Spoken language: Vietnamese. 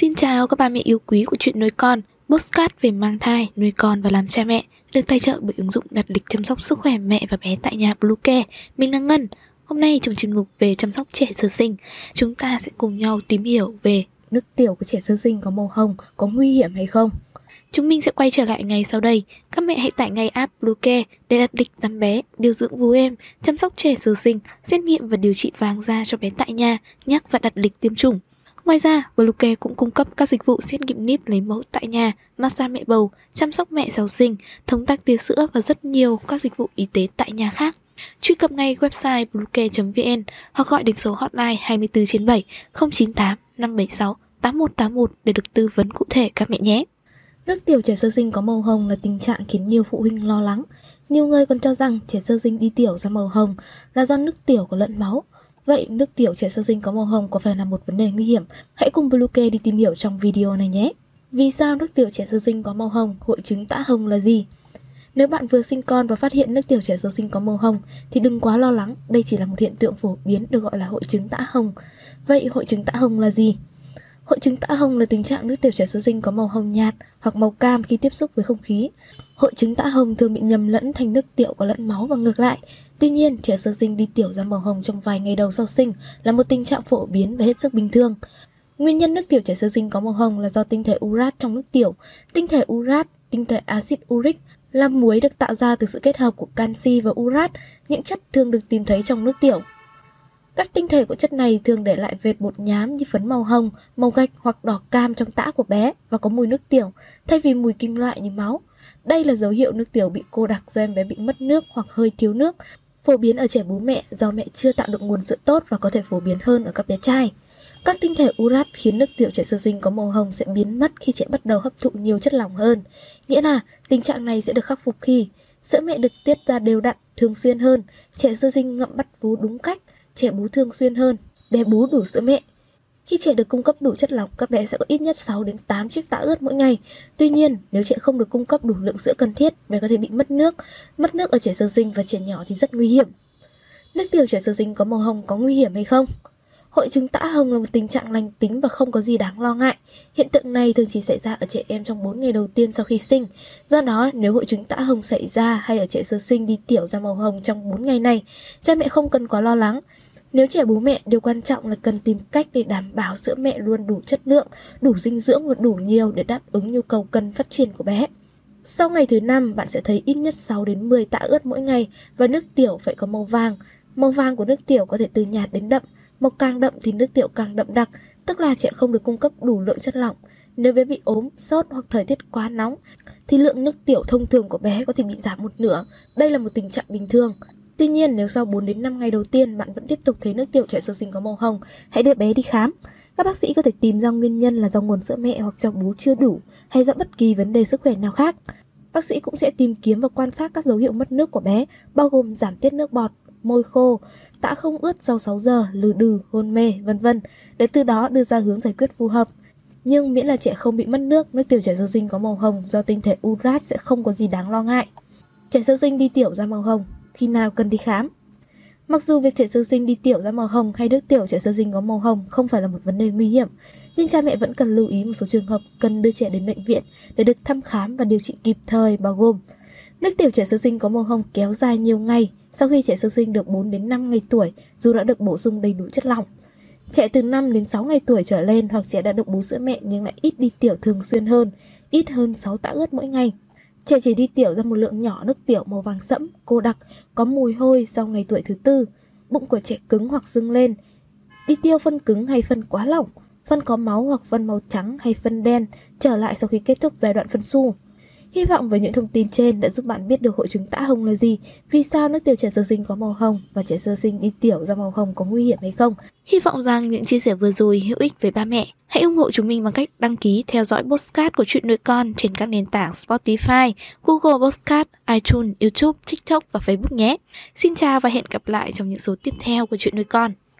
Xin chào các bà mẹ yêu quý của chuyện nuôi con, postcard về mang thai, nuôi con và làm cha mẹ, được tài trợ bởi ứng dụng đặt lịch chăm sóc sức khỏe mẹ và bé tại nhà Bluecare. Mình là Ngân. Hôm nay trong chuyên mục về chăm sóc trẻ sơ sinh, chúng ta sẽ cùng nhau tìm hiểu về nước tiểu của trẻ sơ sinh có màu hồng có nguy hiểm hay không. Chúng mình sẽ quay trở lại ngay sau đây. Các mẹ hãy tải ngay app Bluecare để đặt lịch tắm bé, điều dưỡng vú em, chăm sóc trẻ sơ sinh, xét nghiệm và điều trị vàng da cho bé tại nhà, nhắc và đặt lịch tiêm chủng. Ngoài ra, Bluecare cũng cung cấp các dịch vụ xét nghiệm níp lấy mẫu tại nhà, massage mẹ bầu, chăm sóc mẹ sau sinh, thống tắc tia sữa và rất nhiều các dịch vụ y tế tại nhà khác. Truy cập ngay website bluecare.vn hoặc gọi đến số hotline 24 trên 7 098 576 8181 để được tư vấn cụ thể các mẹ nhé. Nước tiểu trẻ sơ sinh có màu hồng là tình trạng khiến nhiều phụ huynh lo lắng. Nhiều người còn cho rằng trẻ sơ sinh đi tiểu ra màu hồng là do nước tiểu có lẫn máu. Vậy nước tiểu trẻ sơ sinh có màu hồng có phải là một vấn đề nguy hiểm? Hãy cùng Bluecare đi tìm hiểu trong video này nhé. Vì sao nước tiểu trẻ sơ sinh có màu hồng? Hội chứng tã hồng là gì? Nếu bạn vừa sinh con và phát hiện nước tiểu trẻ sơ sinh có màu hồng thì đừng quá lo lắng, đây chỉ là một hiện tượng phổ biến được gọi là hội chứng tã hồng. Vậy hội chứng tã hồng là gì? Hội chứng tã hồng là tình trạng nước tiểu trẻ sơ sinh có màu hồng nhạt hoặc màu cam khi tiếp xúc với không khí. Hội chứng tã hồng thường bị nhầm lẫn thành nước tiểu có lẫn máu và ngược lại. Tuy nhiên, trẻ sơ sinh đi tiểu ra màu hồng trong vài ngày đầu sau sinh là một tình trạng phổ biến và hết sức bình thường. Nguyên nhân nước tiểu trẻ sơ sinh có màu hồng là do tinh thể urat trong nước tiểu. Tinh thể urat, tinh thể axit uric là muối được tạo ra từ sự kết hợp của canxi và urat, những chất thường được tìm thấy trong nước tiểu. Các tinh thể của chất này thường để lại vệt bột nhám như phấn màu hồng, màu gạch hoặc đỏ cam trong tã của bé và có mùi nước tiểu, thay vì mùi kim loại như máu. Đây là dấu hiệu nước tiểu bị cô đặc do em bé bị mất nước hoặc hơi thiếu nước, phổ biến ở trẻ bú mẹ do mẹ chưa tạo được nguồn sữa tốt và có thể phổ biến hơn ở các bé trai. Các tinh thể urat khiến nước tiểu trẻ sơ sinh có màu hồng sẽ biến mất khi trẻ bắt đầu hấp thụ nhiều chất lỏng hơn. Nghĩa là tình trạng này sẽ được khắc phục khi sữa mẹ được tiết ra đều đặn, thường xuyên hơn, trẻ sơ sinh ngậm bắt vú đúng cách, trẻ bú thường xuyên hơn, bé bú đủ sữa mẹ. Khi trẻ được cung cấp đủ chất lỏng, các bé sẽ có ít nhất 6 đến 8 chiếc tã ướt mỗi ngày. Tuy nhiên, nếu trẻ không được cung cấp đủ lượng sữa cần thiết, bé có thể bị mất nước. Mất nước ở trẻ sơ sinh và trẻ nhỏ thì rất nguy hiểm. Nước tiểu trẻ sơ sinh có màu hồng có nguy hiểm hay không? Hội chứng tã hồng là một tình trạng lành tính và không có gì đáng lo ngại. Hiện tượng này thường chỉ xảy ra ở trẻ em trong 4 ngày đầu tiên sau khi sinh. Do đó, nếu hội chứng tã hồng xảy ra hay ở trẻ sơ sinh đi tiểu ra màu hồng trong 4 ngày này, cha mẹ không cần quá lo lắng. Nếu trẻ bố mẹ, điều quan trọng là cần tìm cách để đảm bảo sữa mẹ luôn đủ chất lượng, đủ dinh dưỡng và đủ nhiều để đáp ứng nhu cầu cần phát triển của bé. Sau ngày thứ 5, bạn sẽ thấy ít nhất 6 đến 10 tạ ướt mỗi ngày và nước tiểu phải có màu vàng. Màu vàng của nước tiểu có thể từ nhạt đến đậm, màu càng đậm thì nước tiểu càng đậm đặc, tức là trẻ không được cung cấp đủ lượng chất lỏng. Nếu bé bị ốm, sốt hoặc thời tiết quá nóng thì lượng nước tiểu thông thường của bé có thể bị giảm một nửa. Đây là một tình trạng bình thường. Tuy nhiên, nếu sau 4 đến 5 ngày đầu tiên bạn vẫn tiếp tục thấy nước tiểu trẻ sơ sinh có màu hồng, hãy đưa bé đi khám. Các bác sĩ có thể tìm ra nguyên nhân là do nguồn sữa mẹ hoặc cho bú chưa đủ hay do bất kỳ vấn đề sức khỏe nào khác. Bác sĩ cũng sẽ tìm kiếm và quan sát các dấu hiệu mất nước của bé, bao gồm giảm tiết nước bọt, môi khô, tã không ướt sau 6 giờ, lừ đừ, hôn mê, vân vân, để từ đó đưa ra hướng giải quyết phù hợp. Nhưng miễn là trẻ không bị mất nước, nước tiểu trẻ sơ sinh có màu hồng do tinh thể urat sẽ không có gì đáng lo ngại. Trẻ sơ sinh đi tiểu ra màu hồng, khi nào cần đi khám? Mặc dù việc trẻ sơ sinh đi tiểu ra màu hồng hay nước tiểu trẻ sơ sinh có màu hồng không phải là một vấn đề nguy hiểm, nhưng cha mẹ vẫn cần lưu ý một số trường hợp cần đưa trẻ đến bệnh viện để được thăm khám và điều trị kịp thời bao gồm Nước tiểu trẻ sơ sinh có màu hồng kéo dài nhiều ngày sau khi trẻ sơ sinh được 4 đến 5 ngày tuổi dù đã được bổ sung đầy đủ chất lỏng. Trẻ từ 5 đến 6 ngày tuổi trở lên hoặc trẻ đã được bú sữa mẹ nhưng lại ít đi tiểu thường xuyên hơn, ít hơn 6 tã ướt mỗi ngày. Trẻ chỉ đi tiểu ra một lượng nhỏ nước tiểu màu vàng sẫm, cô đặc, có mùi hôi sau ngày tuổi thứ tư. Bụng của trẻ cứng hoặc sưng lên. Đi tiêu phân cứng hay phân quá lỏng, phân có máu hoặc phân màu trắng hay phân đen trở lại sau khi kết thúc giai đoạn phân su. Hy vọng với những thông tin trên đã giúp bạn biết được hội chứng tã hồng là gì, vì sao nước tiểu trẻ sơ sinh có màu hồng và trẻ sơ sinh đi tiểu ra màu hồng có nguy hiểm hay không. Hy vọng rằng những chia sẻ vừa rồi hữu ích với ba mẹ. Hãy ủng hộ chúng mình bằng cách đăng ký theo dõi postcard của chuyện nuôi con trên các nền tảng Spotify, Google Postcard, iTunes, YouTube, TikTok và Facebook nhé. Xin chào và hẹn gặp lại trong những số tiếp theo của chuyện nuôi con.